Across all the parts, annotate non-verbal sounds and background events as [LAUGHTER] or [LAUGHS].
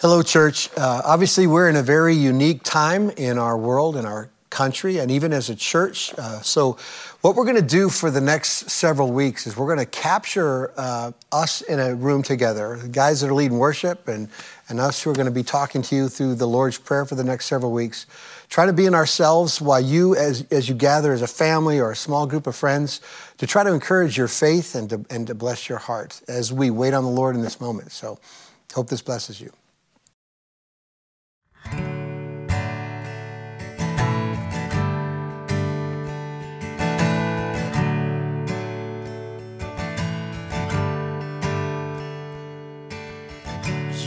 Hello, church. Uh, obviously, we're in a very unique time in our world, in our country, and even as a church. Uh, so, what we're going to do for the next several weeks is we're going to capture uh, us in a room together, the guys that are leading worship, and, and us who are going to be talking to you through the Lord's Prayer for the next several weeks. Try to be in ourselves while you, as, as you gather as a family or a small group of friends, to try to encourage your faith and to, and to bless your heart as we wait on the Lord in this moment. So, hope this blesses you.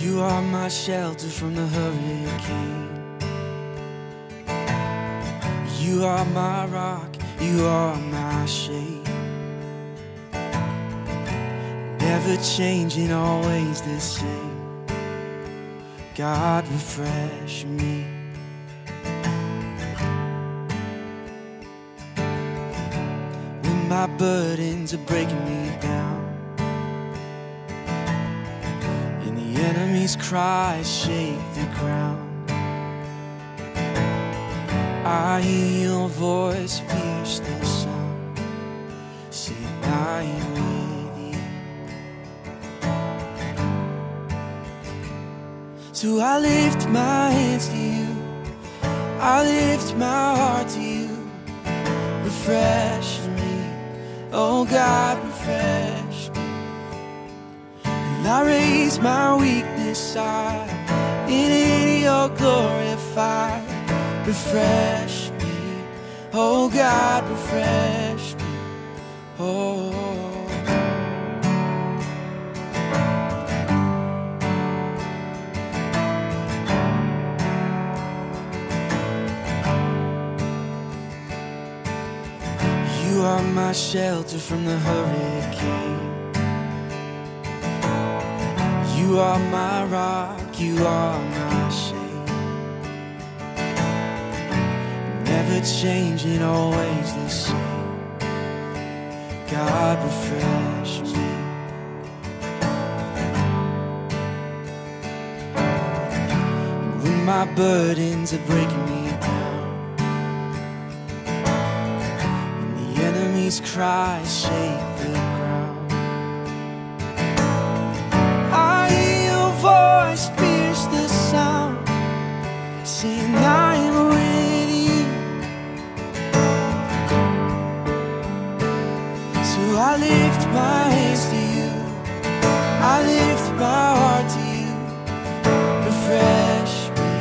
You are my shelter from the hurricane. You are my rock, you are my shade. Never changing, always the same. God, refresh me. When my burdens are breaking me down. Enemy's cries shake the ground. I hear your voice pierce the sound, saying I am with you. So I lift my hands to you, I lift my heart to you. Refresh me, oh God, refresh me. And I raise my weakness side in your glorified. Refresh me, oh God, refresh me, oh. You are my shelter from the hurricane. You are my rock, you are my shade. Never changing, always the same. God, refresh me. When my burdens are breaking me down, and the enemy's cries shake the lift my hands to you, I lift my heart to you. Refresh me,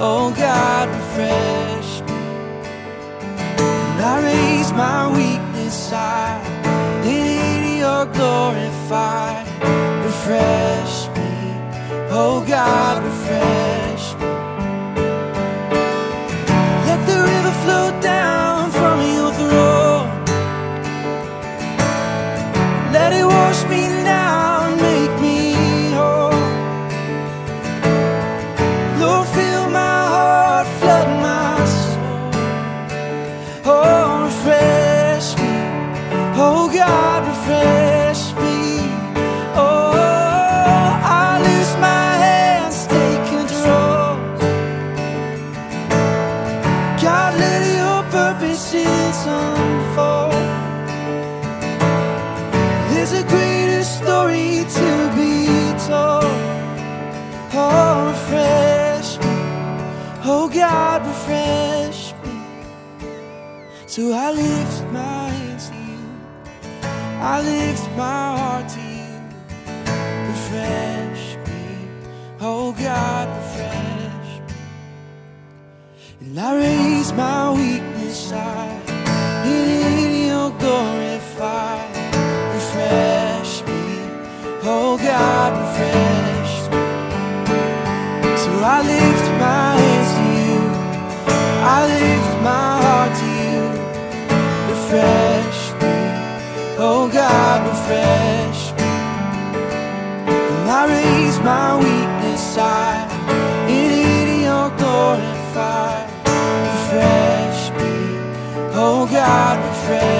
oh God, refresh me. And I raise my weakness side in your glorified. Refresh me, oh God, refresh God, I lift my heart to you. Refresh me. Oh, God, refresh me. And I raise my weakness high in your glorified. Refresh me. Oh, God, refresh me. So I lift God, refresh me. And I raise my weakness high in your glorified. Refresh me. Oh God, refresh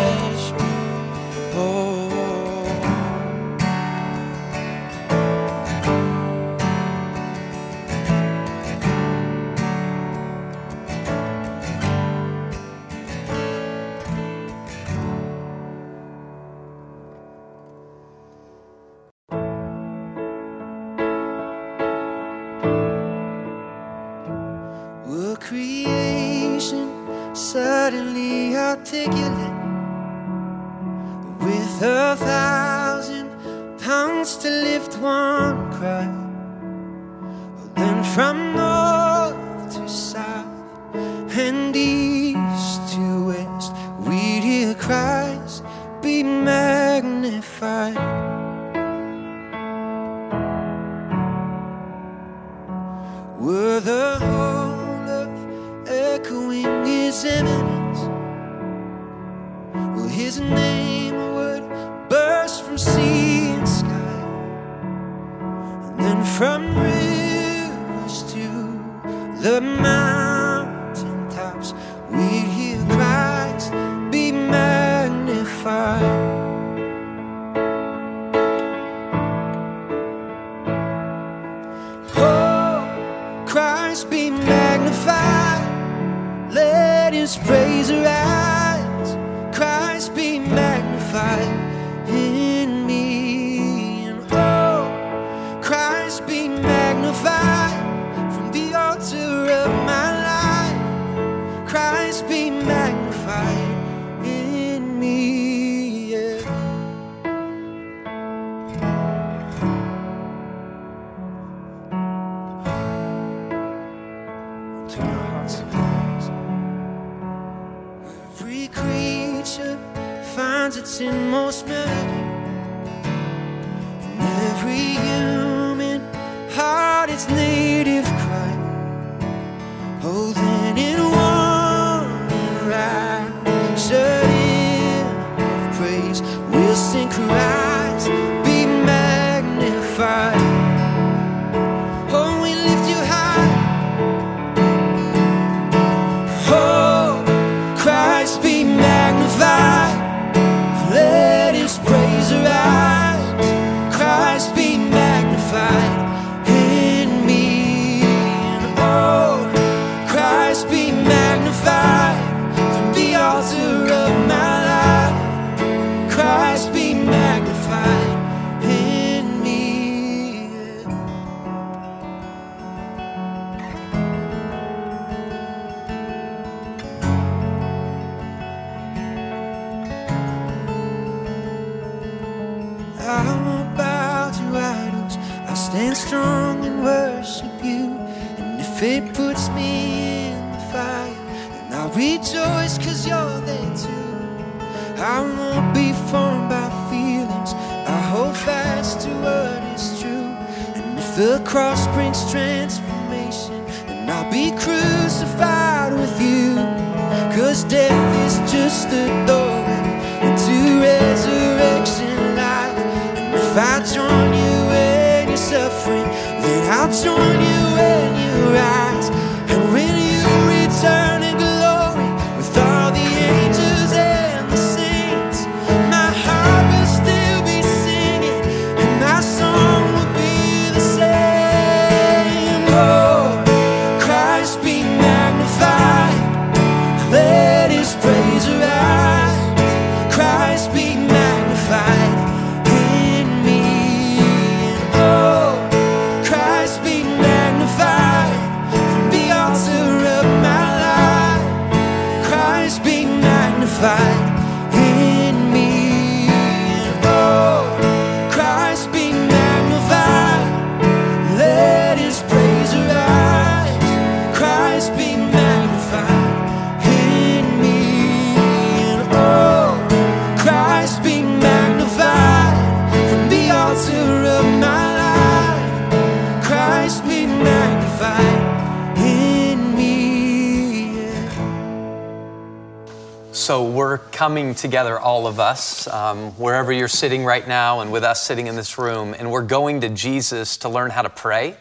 together, all of us, um, wherever you're sitting right now and with us sitting in this room, and we're going to Jesus to learn how to pray.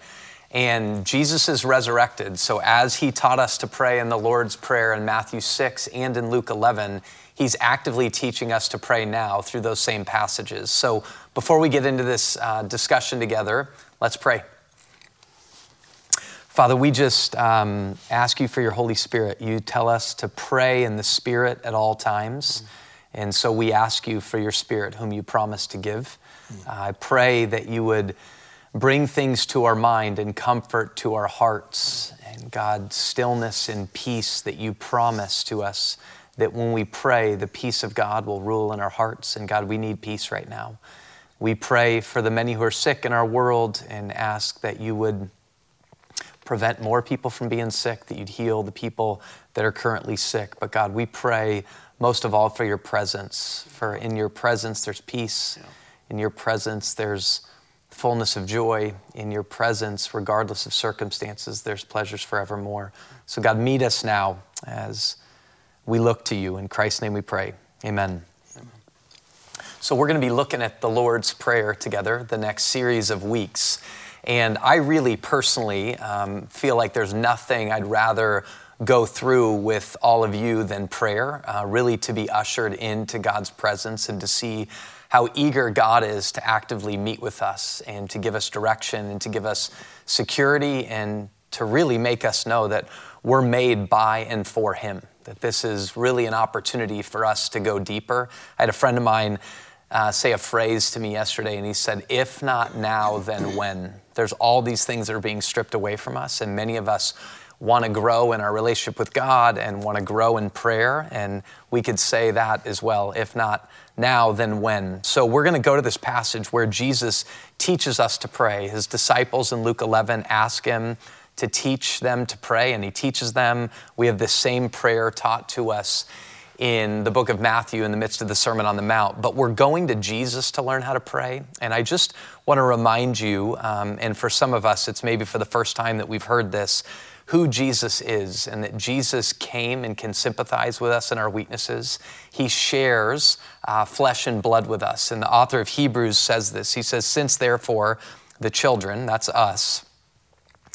And Jesus is resurrected. So, as he taught us to pray in the Lord's Prayer in Matthew 6 and in Luke 11, he's actively teaching us to pray now through those same passages. So, before we get into this uh, discussion together, let's pray. Father, we just um, ask you for your Holy Spirit. You tell us to pray in the Spirit at all times. Mm-hmm. And so we ask you for your spirit, whom you promised to give. Mm. I pray that you would bring things to our mind and comfort to our hearts, and God, stillness and peace that you promise to us. That when we pray, the peace of God will rule in our hearts. And God, we need peace right now. We pray for the many who are sick in our world and ask that you would prevent more people from being sick, that you'd heal the people that are currently sick. But God, we pray most of all for your presence. For in your presence, there's peace. Yeah. In your presence, there's fullness of joy. In your presence, regardless of circumstances, there's pleasures forevermore. So, God, meet us now as we look to you. In Christ's name we pray. Amen. Amen. So, we're going to be looking at the Lord's Prayer together the next series of weeks. And I really personally um, feel like there's nothing I'd rather go through with all of you than prayer, uh, really to be ushered into God's presence and to see how eager God is to actively meet with us and to give us direction and to give us security and to really make us know that we're made by and for Him, that this is really an opportunity for us to go deeper. I had a friend of mine uh, say a phrase to me yesterday, and he said, If not now, then when? There's all these things that are being stripped away from us, and many of us want to grow in our relationship with God and want to grow in prayer. And we could say that as well, if not now, then when. So we're going to go to this passage where Jesus teaches us to pray. His disciples in Luke 11 ask him to teach them to pray, and he teaches them. We have this same prayer taught to us in the book of Matthew in the midst of the Sermon on the Mount, but we're going to Jesus to learn how to pray. And I just want to remind you, um, and for some of us, it's maybe for the first time that we've heard this, who Jesus is and that Jesus came and can sympathize with us in our weaknesses. He shares uh, flesh and blood with us. And the author of Hebrews says this He says, Since therefore the children, that's us,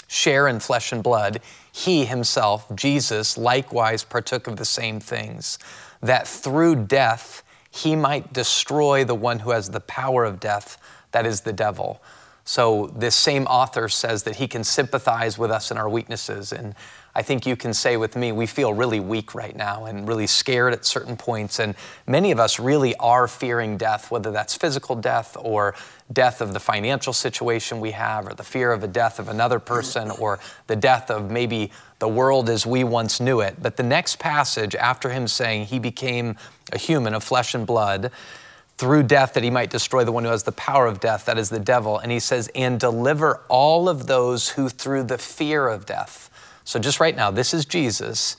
share in flesh and blood, he himself, Jesus, likewise partook of the same things, that through death he might destroy the one who has the power of death, that is the devil. So, this same author says that he can sympathize with us in our weaknesses. And I think you can say with me, we feel really weak right now and really scared at certain points. And many of us really are fearing death, whether that's physical death or death of the financial situation we have, or the fear of a death of another person, or the death of maybe the world as we once knew it. But the next passage, after him saying he became a human of flesh and blood, through death that he might destroy the one who has the power of death, that is the devil. And he says, and deliver all of those who through the fear of death so, just right now, this is Jesus,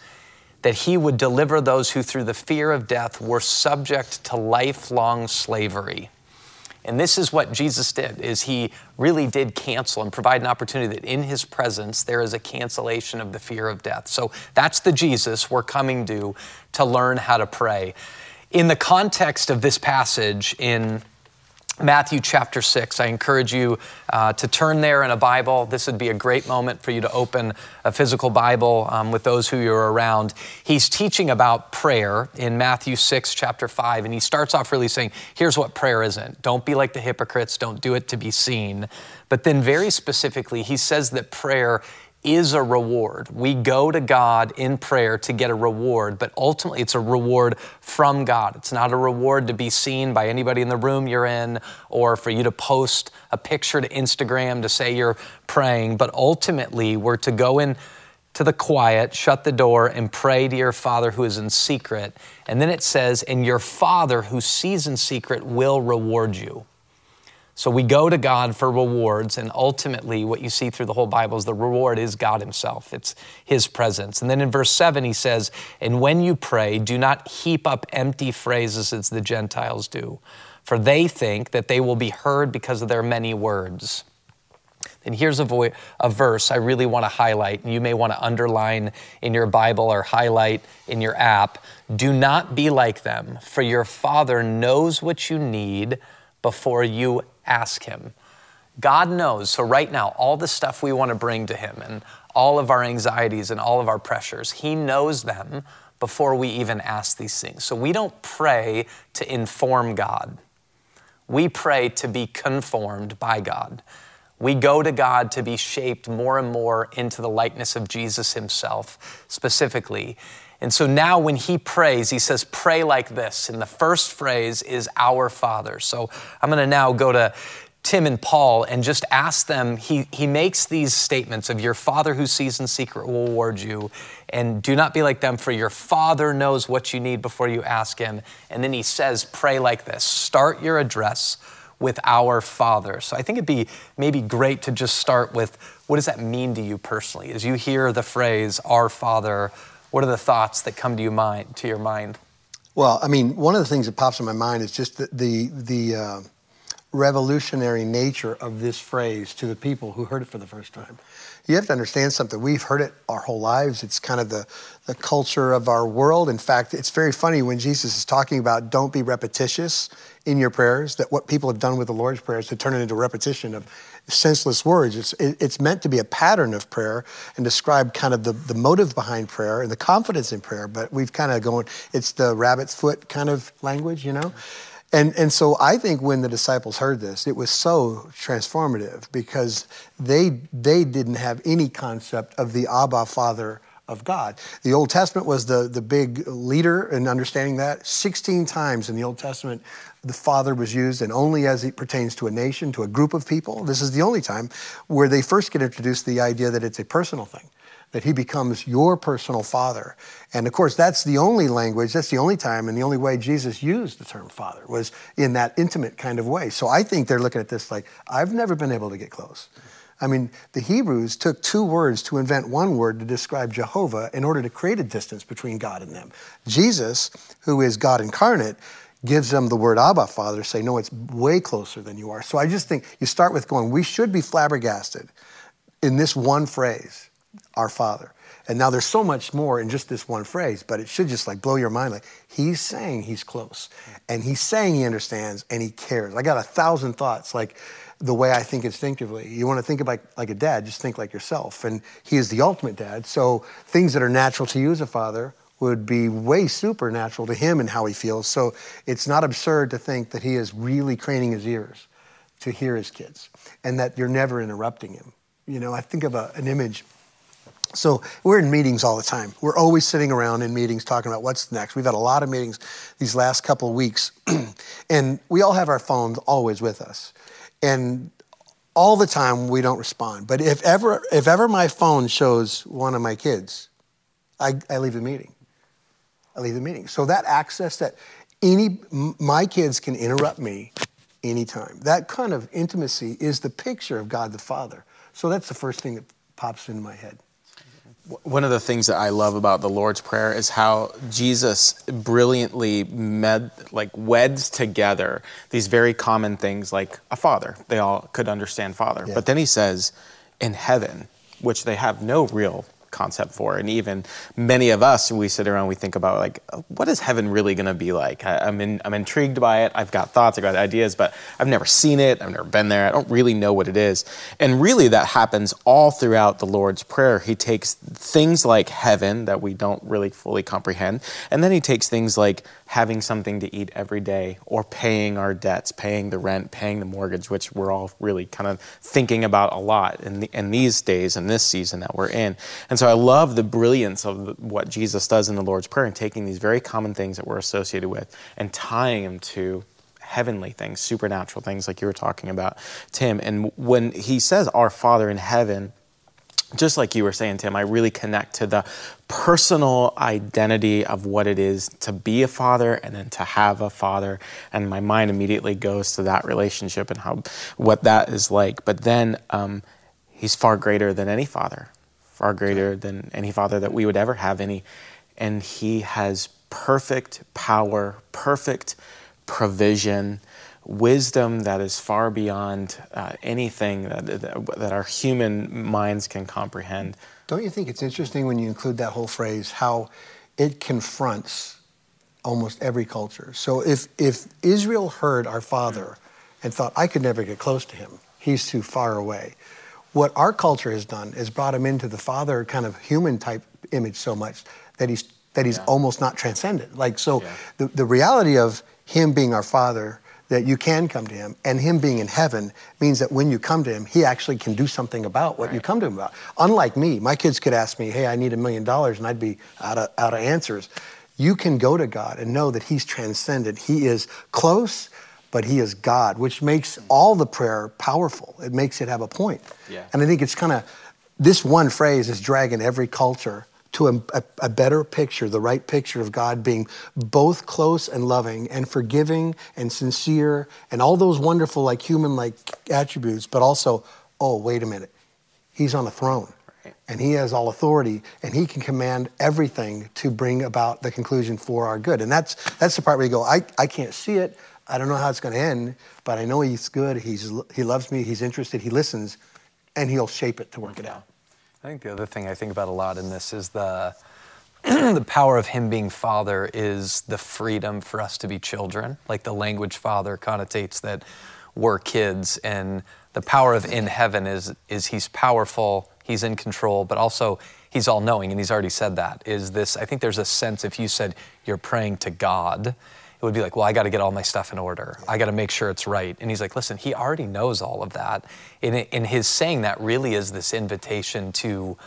that he would deliver those who, through the fear of death, were subject to lifelong slavery. And this is what Jesus did is he really did cancel and provide an opportunity that in his presence there is a cancellation of the fear of death. So that's the Jesus we're coming to to learn how to pray. In the context of this passage in Matthew chapter 6. I encourage you uh, to turn there in a Bible. This would be a great moment for you to open a physical Bible um, with those who you're around. He's teaching about prayer in Matthew 6, chapter 5, and he starts off really saying, Here's what prayer isn't. Don't be like the hypocrites, don't do it to be seen. But then, very specifically, he says that prayer is a reward. We go to God in prayer to get a reward, but ultimately it's a reward from God. It's not a reward to be seen by anybody in the room you're in or for you to post a picture to Instagram to say you're praying, but ultimately we're to go in to the quiet, shut the door, and pray to your Father who is in secret. And then it says, and your Father who sees in secret will reward you. So we go to God for rewards, and ultimately, what you see through the whole Bible is the reward is God Himself. It's His presence. And then in verse 7, He says, And when you pray, do not heap up empty phrases as the Gentiles do, for they think that they will be heard because of their many words. And here's a, vo- a verse I really want to highlight, and you may want to underline in your Bible or highlight in your app. Do not be like them, for your Father knows what you need before you ask Him. God knows. So, right now, all the stuff we want to bring to Him and all of our anxieties and all of our pressures, He knows them before we even ask these things. So, we don't pray to inform God, we pray to be conformed by God. We go to God to be shaped more and more into the likeness of Jesus Himself, specifically. And so now when he prays, he says, Pray like this. And the first phrase is Our Father. So I'm going to now go to Tim and Paul and just ask them. He, he makes these statements of your Father who sees in secret will reward you, and do not be like them, for your Father knows what you need before you ask Him. And then he says, Pray like this start your address with our Father. So I think it'd be maybe great to just start with what does that mean to you personally? As you hear the phrase, Our Father, what are the thoughts that come to, you mind, to your mind? Well, I mean, one of the things that pops in my mind is just the, the, the uh, revolutionary nature of this phrase to the people who heard it for the first time. You have to understand something. We've heard it our whole lives. It's kind of the, the culture of our world. In fact, it's very funny when Jesus is talking about don't be repetitious in your prayers, that what people have done with the Lord's Prayer is to turn it into repetition of senseless words. It's, it, it's meant to be a pattern of prayer and describe kind of the, the motive behind prayer and the confidence in prayer. But we've kind of gone, it's the rabbit's foot kind of language, you know? And, and so I think when the disciples heard this, it was so transformative because they, they didn't have any concept of the Abba Father of God. The Old Testament was the, the big leader in understanding that. 16 times in the Old Testament, the Father was used, and only as it pertains to a nation, to a group of people. This is the only time where they first get introduced the idea that it's a personal thing that he becomes your personal father. And of course, that's the only language, that's the only time and the only way Jesus used the term father was in that intimate kind of way. So I think they're looking at this like, I've never been able to get close. I mean, the Hebrews took two words to invent one word to describe Jehovah in order to create a distance between God and them. Jesus, who is God incarnate, gives them the word Abba, Father, say, no, it's way closer than you are. So I just think you start with going, we should be flabbergasted in this one phrase our Father. And now there's so much more in just this one phrase, but it should just like blow your mind. Like he's saying he's close, and he's saying he understands and he cares. I got a thousand thoughts, like the way I think instinctively. You want to think about like a dad, just think like yourself. And he is the ultimate dad. So things that are natural to you as a father would be way supernatural to him and how he feels. So it's not absurd to think that he is really craning his ears to hear his kids and that you're never interrupting him. You know, I think of a, an image so we're in meetings all the time. We're always sitting around in meetings talking about what's next. We've had a lot of meetings these last couple of weeks, [CLEARS THROAT] and we all have our phones always with us. And all the time we don't respond. But if ever, if ever my phone shows one of my kids, I, I leave the meeting. I leave the meeting. So that access that any my kids can interrupt me anytime. That kind of intimacy is the picture of God the Father. So that's the first thing that pops into my head. One of the things that I love about the Lord's Prayer is how Jesus brilliantly med, like weds together these very common things like a father. They all could understand father. Yeah. But then he says, in heaven, which they have no real concept for. And even many of us, we sit around, we think about like, what is heaven really going to be like? I, am in, I'm intrigued by it. I've got thoughts, I've got ideas, but I've never seen it. I've never been there. I don't really know what it is. And really, that happens all throughout the Lord's Prayer. He takes things like heaven that we don't really fully comprehend, and then he takes things like having something to eat every day or paying our debts, paying the rent, paying the mortgage, which we're all really kind of thinking about a lot in, the, in these days and this season that we're in. And so I love the brilliance of what Jesus does in the Lord's Prayer and taking these very common things that we're associated with and tying them to heavenly things, supernatural things like you were talking about, Tim. And when he says, Our Father in heaven, just like you were saying, Tim, I really connect to the personal identity of what it is to be a father and then to have a father. And my mind immediately goes to that relationship and how what that is like. But then um, he's far greater than any father, far greater than any father that we would ever have any. And he has perfect power, perfect provision wisdom that is far beyond uh, anything that, that, that, our human minds can comprehend. Don't you think it's interesting when you include that whole phrase, how it confronts almost every culture? So if, if Israel heard our father and thought, I could never get close to him, he's too far away, what our culture has done is brought him into the father kind of human type image so much that he's that he's yeah. almost not transcendent. Like so yeah. the, the reality of him being our father that you can come to him and him being in heaven means that when you come to him he actually can do something about what right. you come to him about unlike me my kids could ask me hey i need a million dollars and i'd be out of, out of answers you can go to god and know that he's transcendent he is close but He is God, which makes mm. all the prayer powerful. It makes it have a point. Yeah. And I think it's kind of this one phrase is dragging every culture to a, a, a, better picture, the right picture of God being both close and loving and forgiving and sincere and all those wonderful, like human like attributes, but also, oh, wait a minute, He's on the throne. And he has all authority, and he can command everything to bring about the conclusion for our good. And that's that's the part where you go, I, I can't see it, I don't know how it's going to end, but I know he's good. He's he loves me. He's interested. He listens, and he'll shape it to work it out. I think the other thing I think about a lot in this is the [CLEARS THROAT] the power of him being father is the freedom for us to be children. Like the language father connotates that we're kids, and the power of in heaven is is he's powerful, he's in control, but also he's all knowing, and he's already said that. Is this? I think there's a sense if you said you're praying to God it would be like, well, I got to get all my stuff in order. I got to make sure it's right. And he's like, listen, he already knows all of that. And in his saying that really is this invitation to,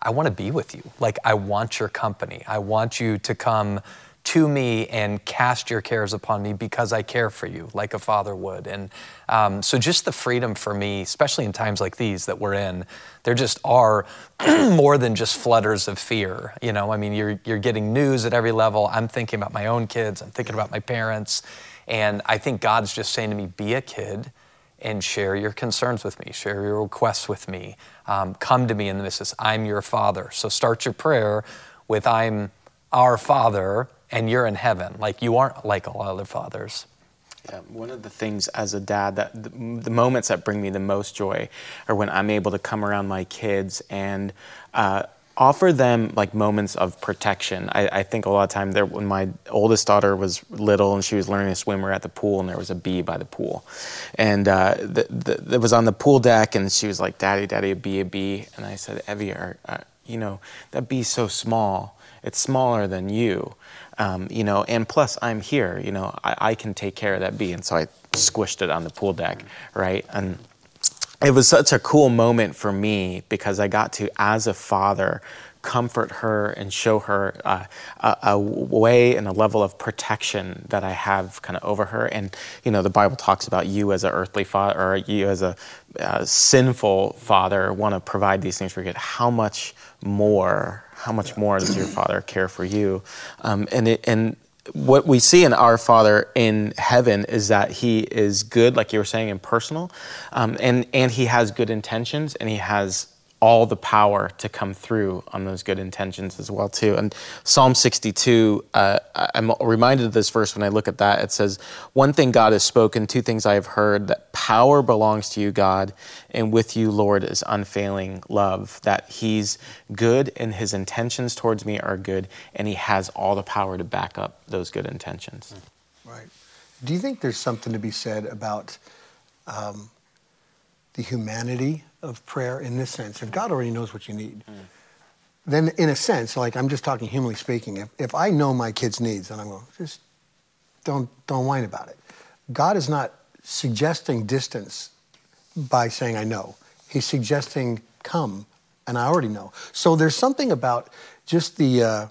I want to be with you. Like, I want your company. I want you to come to me and cast your cares upon me because I care for you like a father would. And um, so, just the freedom for me, especially in times like these that we're in, there just are [CLEARS THROAT] more than just flutters of fear. You know, I mean, you're, you're getting news at every level. I'm thinking about my own kids, I'm thinking about my parents. And I think God's just saying to me, be a kid and share your concerns with me, share your requests with me. Um, come to me in the midst. I'm your father. So start your prayer with, I'm our father and you're in heaven. Like you aren't like all other fathers. Yeah, one of the things as a dad that the, the, moments that bring me the most joy are when I'm able to come around my kids and uh, offer them like moments of protection. I, I think a lot of time there when my oldest daughter was little and she was learning to swim, we were at the pool and there was a bee by the pool, and uh, the, the, it was on the pool deck and she was like, "Daddy, Daddy, a bee, a bee," and I said, "Evie, are, uh, you know that bee's so small." It's smaller than you, um, you know, and plus I'm here, you know, I, I, can take care of that bee. And so I squished it on the pool deck, right? And it was such a cool moment for me because I got to, as a father, comfort her and show her uh, a, a, way and a level of protection that I have kind of over her. And you know, the Bible talks about you as an earthly father or you as a uh, sinful father want to provide these things for your kid. How much more? How much more does your father care for you? Um, and it, and what we see in our Father in heaven is that He is good, like you were saying, and personal, um, and and He has good intentions, and He has all the power to come through on those good intentions as well too. And Psalm 62, uh, I'm reminded of this verse when I look at that. It says, "One thing God has spoken, two things I have heard: that power belongs to you, God, and with you, Lord, is unfailing love. That He's good, and His intentions towards me are good, and He has all the power to back up those good intentions." Right. Do you think there's something to be said about um, the humanity of prayer in this sense. If God already knows what you need, mm. then in a sense, like I'm just talking humanly speaking, if, if I know my kid's needs then I'm going, just don't, don't whine about it. God is not suggesting distance by saying I know. He's suggesting come, and I already know. So there's something about just the, uh,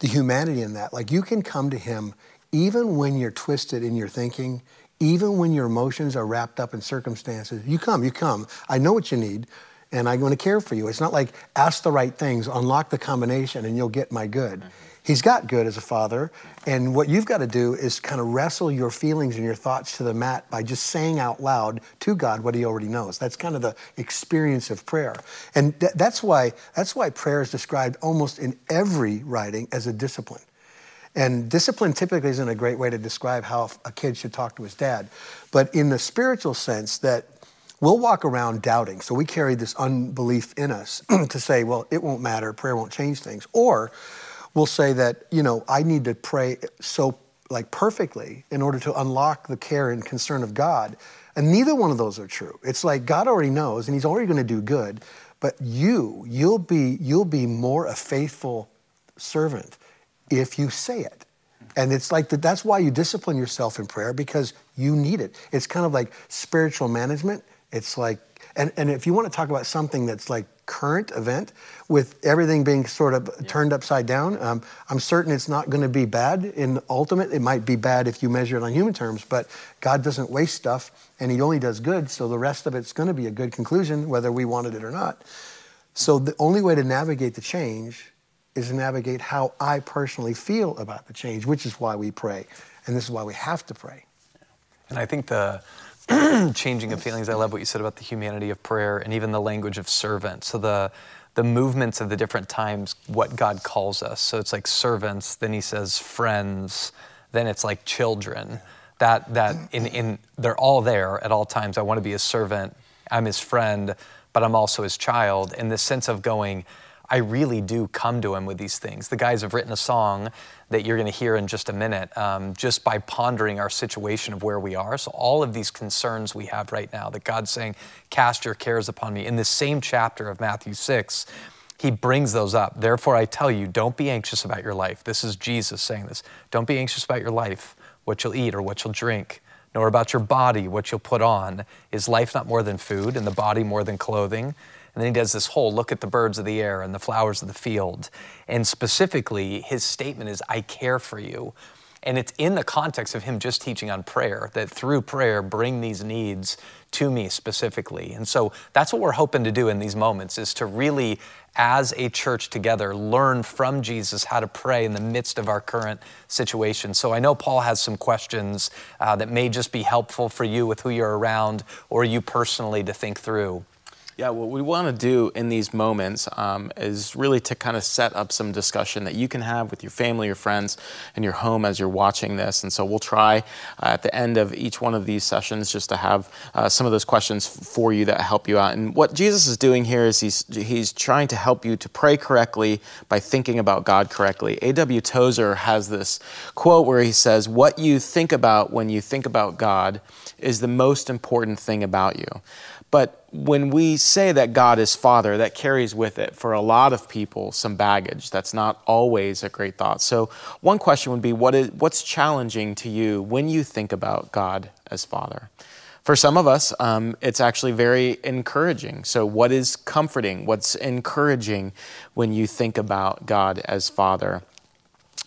the humanity in that. Like you can come to him even when you're twisted in your thinking, even when your emotions are wrapped up in circumstances, you come, you come. I know what you need, and I'm going to care for you. It's not like ask the right things, unlock the combination, and you'll get my good. Mm-hmm. He's got good as a father, and what you've got to do is kind of wrestle your feelings and your thoughts to the mat by just saying out loud to God what He already knows. That's kind of the experience of prayer, and th- that's why that's why prayer is described almost in every writing as a discipline. And discipline typically isn't a great way to describe how a kid should talk to his dad. But in the spiritual sense, that we'll walk around doubting. So we carry this unbelief in us [CLEARS THROAT] to say, well, it won't matter, prayer won't change things. Or we'll say that, you know, I need to pray so like perfectly in order to unlock the care and concern of God. And neither one of those are true. It's like God already knows and he's already going to do good, but you, you'll be you'll be more a faithful servant if you say it. And it's like that, that's why you discipline yourself in prayer because you need it. It's kind of like spiritual management. It's like, and, and if you want to talk about something that's like current event with everything being sort of yeah. turned upside down. Um, I'm certain it's not going to be bad in ultimate. It might be bad if you measure it on human terms, but God doesn't waste stuff and He only does good. So the rest of it's going to be a good conclusion, whether we wanted it or not. So the only way to navigate the change is to navigate how I personally feel about the change, which is why we pray. And this is why we have to pray. And I think the [CLEARS THROAT] changing of feelings, I love what you said about the humanity of prayer and even the language of servant. So the the movements of the different times, what God calls us. So it's like servants, then he says friends, then it's like children. That that in, in they're all there at all times. I want to be a servant, I'm his friend, but I'm also his child. In the sense of going, I really do come to him with these things. The guys have written a song that you're going to hear in just a minute, um, just by pondering our situation of where we are. So, all of these concerns we have right now, that God's saying, Cast your cares upon me. In the same chapter of Matthew 6, he brings those up. Therefore, I tell you, don't be anxious about your life. This is Jesus saying this. Don't be anxious about your life, what you'll eat or what you'll drink, nor about your body, what you'll put on. Is life not more than food, and the body more than clothing? And then he does this whole look at the birds of the air and the flowers of the field. And specifically, his statement is, I care for you. And it's in the context of him just teaching on prayer, that through prayer, bring these needs to me specifically. And so that's what we're hoping to do in these moments is to really, as a church together, learn from Jesus how to pray in the midst of our current situation. So I know Paul has some questions uh, that may just be helpful for you with who you're around or you personally to think through. Yeah, what we want to do in these moments um, is really to kind of set up some discussion that you can have with your family, your friends, and your home as you're watching this. And so we'll try uh, at the end of each one of these sessions just to have uh, some of those questions for you that help you out. And what Jesus is doing here is he's, he's trying to help you to pray correctly by thinking about God correctly. A.W. Tozer has this quote where he says, What you think about when you think about God is the most important thing about you. But when we say that God is Father, that carries with it for a lot of people some baggage. That's not always a great thought. So, one question would be what is, what's challenging to you when you think about God as Father? For some of us, um, it's actually very encouraging. So, what is comforting? What's encouraging when you think about God as Father?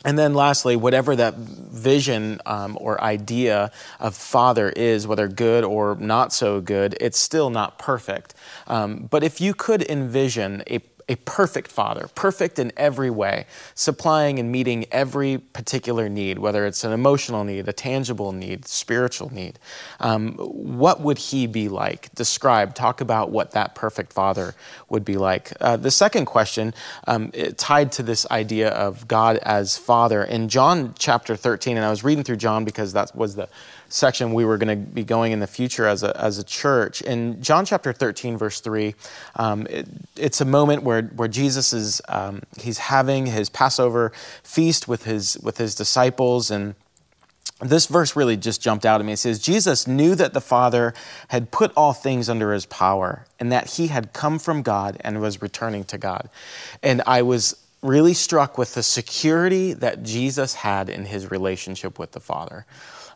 And then, lastly, whatever that vision um, or idea of Father is, whether good or not so good, it's still not perfect. Um, but if you could envision a a perfect father, perfect in every way, supplying and meeting every particular need, whether it's an emotional need, a tangible need, spiritual need. Um, what would he be like? Describe, talk about what that perfect father would be like. Uh, the second question, um, tied to this idea of God as father, in John chapter 13, and I was reading through John because that was the section we were going to be going in the future as a, as a church. In John chapter 13, verse 3, um, it, it's a moment where, where Jesus is um, he's having his Passover feast with his, with his disciples and this verse really just jumped out at me. It says, Jesus knew that the Father had put all things under his power and that he had come from God and was returning to God. And I was really struck with the security that Jesus had in his relationship with the Father.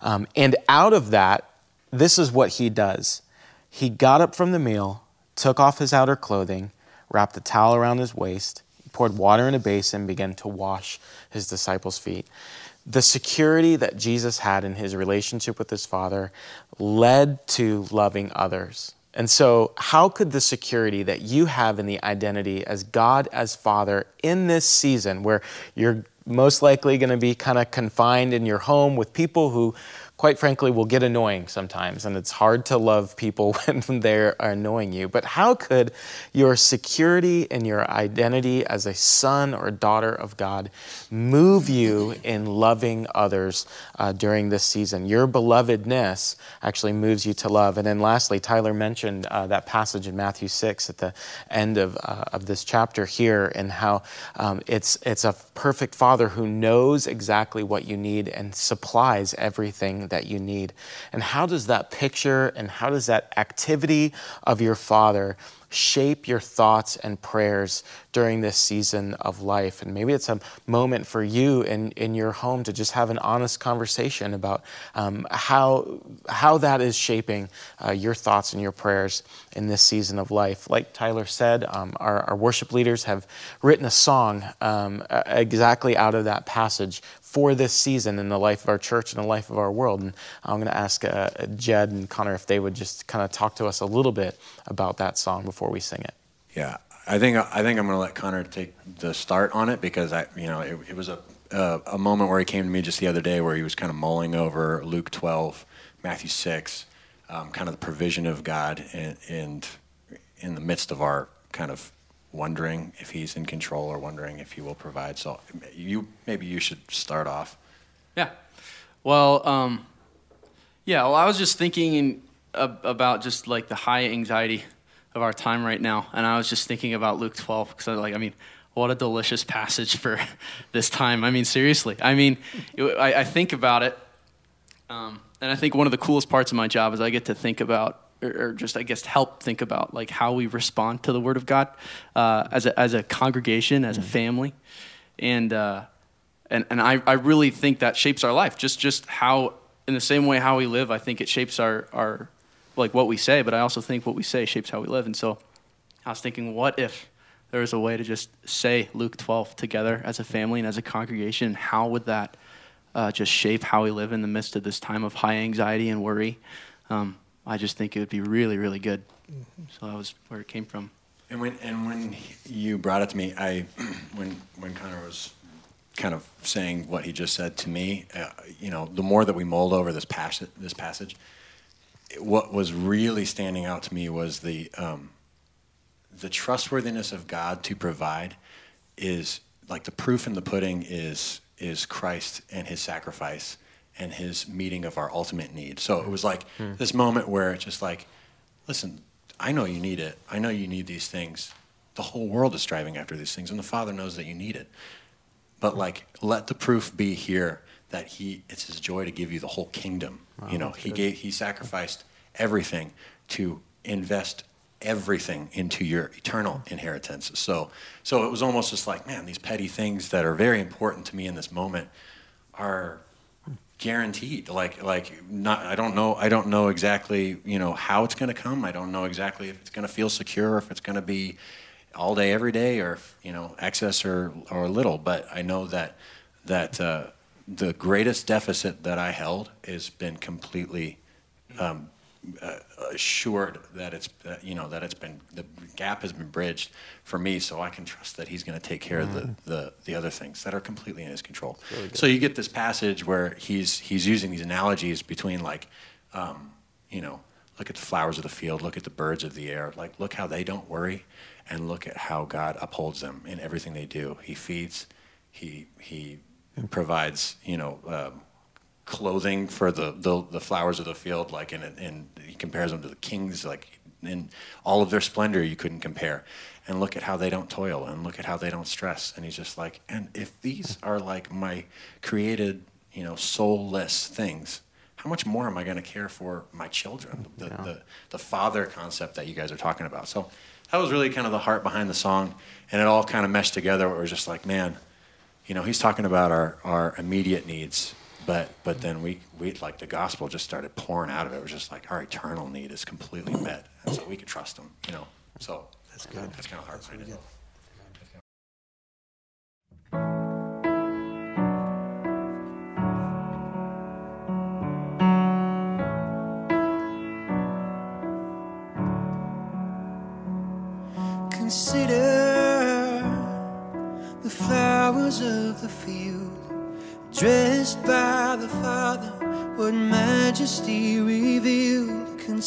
Um, and out of that, this is what he does. He got up from the meal, took off his outer clothing, wrapped a towel around his waist, poured water in a basin, began to wash his disciples' feet. The security that Jesus had in his relationship with his Father led to loving others. And so, how could the security that you have in the identity as God as Father in this season where you're most likely going to be kind of confined in your home with people who quite frankly, will get annoying sometimes, and it's hard to love people [LAUGHS] when they're annoying you. But how could your security and your identity as a son or daughter of God move you in loving others uh, during this season? Your belovedness actually moves you to love. And then lastly, Tyler mentioned uh, that passage in Matthew 6 at the end of, uh, of this chapter here, and how um, it's, it's a perfect father who knows exactly what you need and supplies everything that you need. And how does that picture and how does that activity of your Father shape your thoughts and prayers during this season of life. And maybe it's a moment for you in, in your home to just have an honest conversation about um, how, how that is shaping uh, your thoughts and your prayers in this season of life. Like Tyler said, um, our, our, worship leaders have written a song um, exactly out of that passage for this season in the life of our church and the life of our world. And I'm going to ask uh, Jed and Connor if they would just kind of talk to us a little bit about that song before we sing it. Yeah, I think I think I'm going to let Connor take the start on it because I, you know, it, it was a uh, a moment where he came to me just the other day where he was kind of mulling over Luke 12, Matthew 6, um, kind of the provision of God, and, and in the midst of our kind of wondering if he's in control or wondering if he will provide. So you maybe you should start off. Yeah. Well, um, yeah. Well, I was just thinking about just like the high anxiety of our time right now, and I was just thinking about Luke 12 because I like, I mean, what a delicious passage for [LAUGHS] this time. I mean, seriously. I mean, I, I think about it, um, and I think one of the coolest parts of my job is I get to think about or, just I guess help think about like how we respond to the Word of God uh, as a as a congregation, as a mm. family, and uh, and and I, I really think that shapes our life. Just just how in the same way how we live, I think it shapes our our like what we say, but I also think what we say shapes how we live. And so I was thinking, what if there was a way to just say Luke 12 together as a family and as a congregation? How would that uh, just shape how we live in the midst of this time of high anxiety and worry? Um, I just think it would be really, really good. Mm-hmm. So that was where it came from. And when and when you brought it to me, I [CLEARS THROAT] when when Connor was kind of saying what he just said to me, uh, you know, the more that we mulled over this passage, this passage, what was really standing out to me was the um, the trustworthiness of God to provide is like the proof in the pudding is is Christ and His sacrifice and his meeting of our ultimate need. So it was like mm. this moment where it's just like, listen, I know you need it. I know you need these things. The whole world is striving after these things, and the Father knows that you need it. But like, let the proof be here that He it's His joy to give you the whole kingdom. Wow, you know, He good. gave He sacrificed everything to invest everything into your eternal inheritance. So so it was almost just like, man, these petty things that are very important to me in this moment are guaranteed like like not i don't know i don't know exactly you know how it's going to come. I don't know exactly if it's going to feel secure if it's going to be all day every day or you know excess or or little. But i know that that uh, the greatest deficit that i held has been completely um, uh, assured that it's uh, you know that it's been the gap has been bridged for me, so I can trust that He's going to take care mm-hmm. of the, the the other things that are completely in His control. Really so you get this passage where He's He's using these analogies between like, um, you know, look at the flowers of the field, look at the birds of the air, like look how they don't worry, and look at how God upholds them in everything they do. He feeds, He He provides, you know. Um, clothing for the, the, the flowers of the field, like and and he compares them to the kings, like in all of their splendor, you couldn't compare. And look at how they don't toil, and look at how they don't stress. And he's just like, and if these are like my created, you know, soulless things, how much more am I going to care for my children? The, yeah. the, the father concept that you guys are talking about. So that was really kind of the heart behind the song, and it all kind of meshed together. Where it was just like, man, you know, he's talking about our, our immediate needs, but but then we we like the gospel just started pouring out of it. It was just like our eternal need is completely met, and so we could trust him. You know, so that's good. That's kind of hard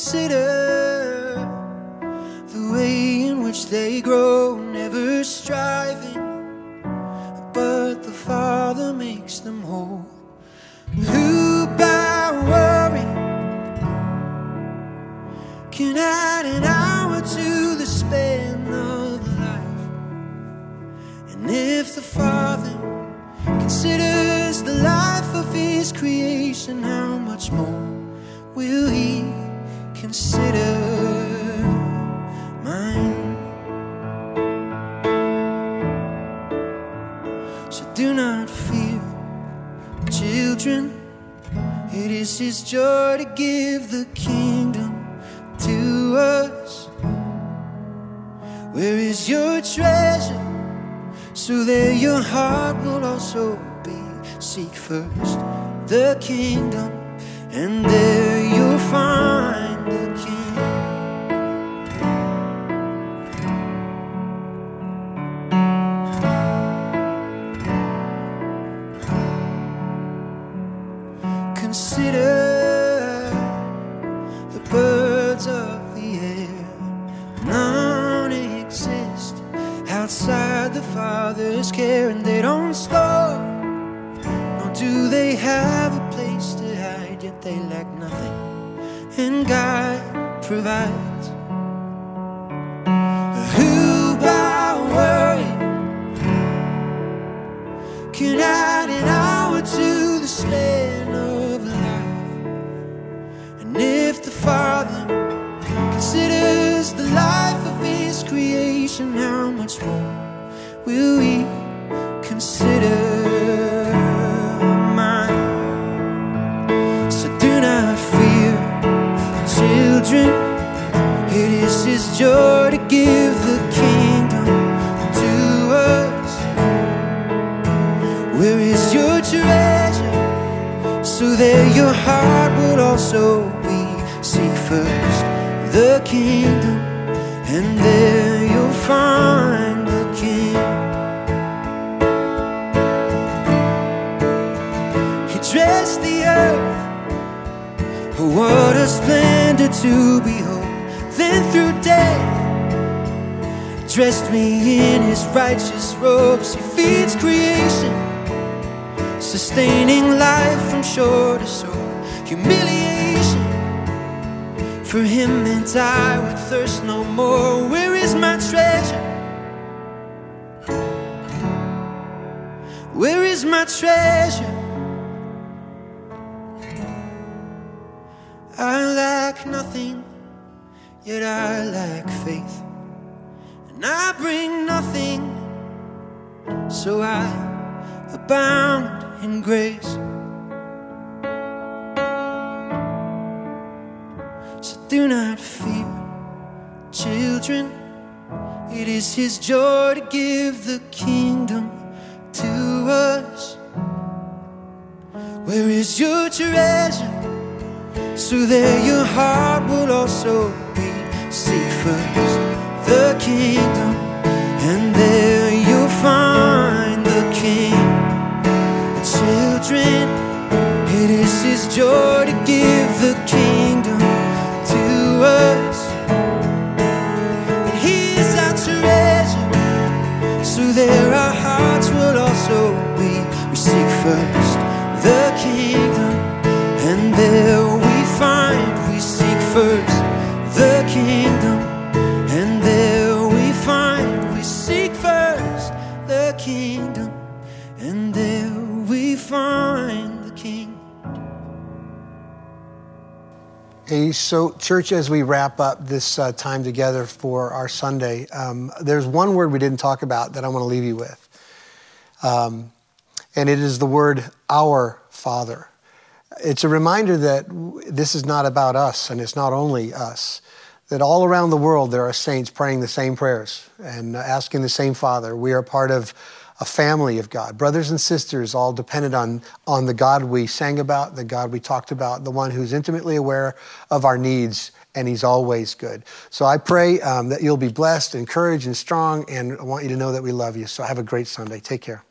Consider the way in which they grow, never striving, but the Father makes them whole. His joy to give the kingdom to us. Where is your treasure? So there your heart will also be. Seek first the kingdom, and there Father's care, and they don't store, nor do they have a place to hide. Yet they lack nothing, and God provides. Who by worry can add an hour to the span of life? And if the Father considers the life of His creation, how much more will we consider mine? So do not fear, children. It is His joy to give the kingdom to us. Where is your treasure? So there your heart will also be. Seek first the kingdom, and there you'll find What a splendor to behold. Then through death, dressed me in his righteous robes. He feeds creation sustaining life from shore to shore. Humiliation for him and I would thirst no more. Where is my treasure? Where is my treasure? I lack nothing, yet I lack faith. And I bring nothing, so I abound in grace. So do not fear, children. It is His joy to give the kingdom to us. Where is your treasure? So there your heart will also be. Seek first the kingdom, and there you'll find the King children. It is His joy to give the kingdom So, church, as we wrap up this uh, time together for our Sunday, um, there's one word we didn't talk about that I want to leave you with. Um, and it is the word our Father. It's a reminder that this is not about us and it's not only us. That all around the world there are saints praying the same prayers and asking the same Father. We are part of a family of God, brothers and sisters, all dependent on, on the God we sang about, the God we talked about, the one who's intimately aware of our needs, and He's always good. So I pray um, that you'll be blessed, encouraged, and strong, and I want you to know that we love you. So have a great Sunday. Take care.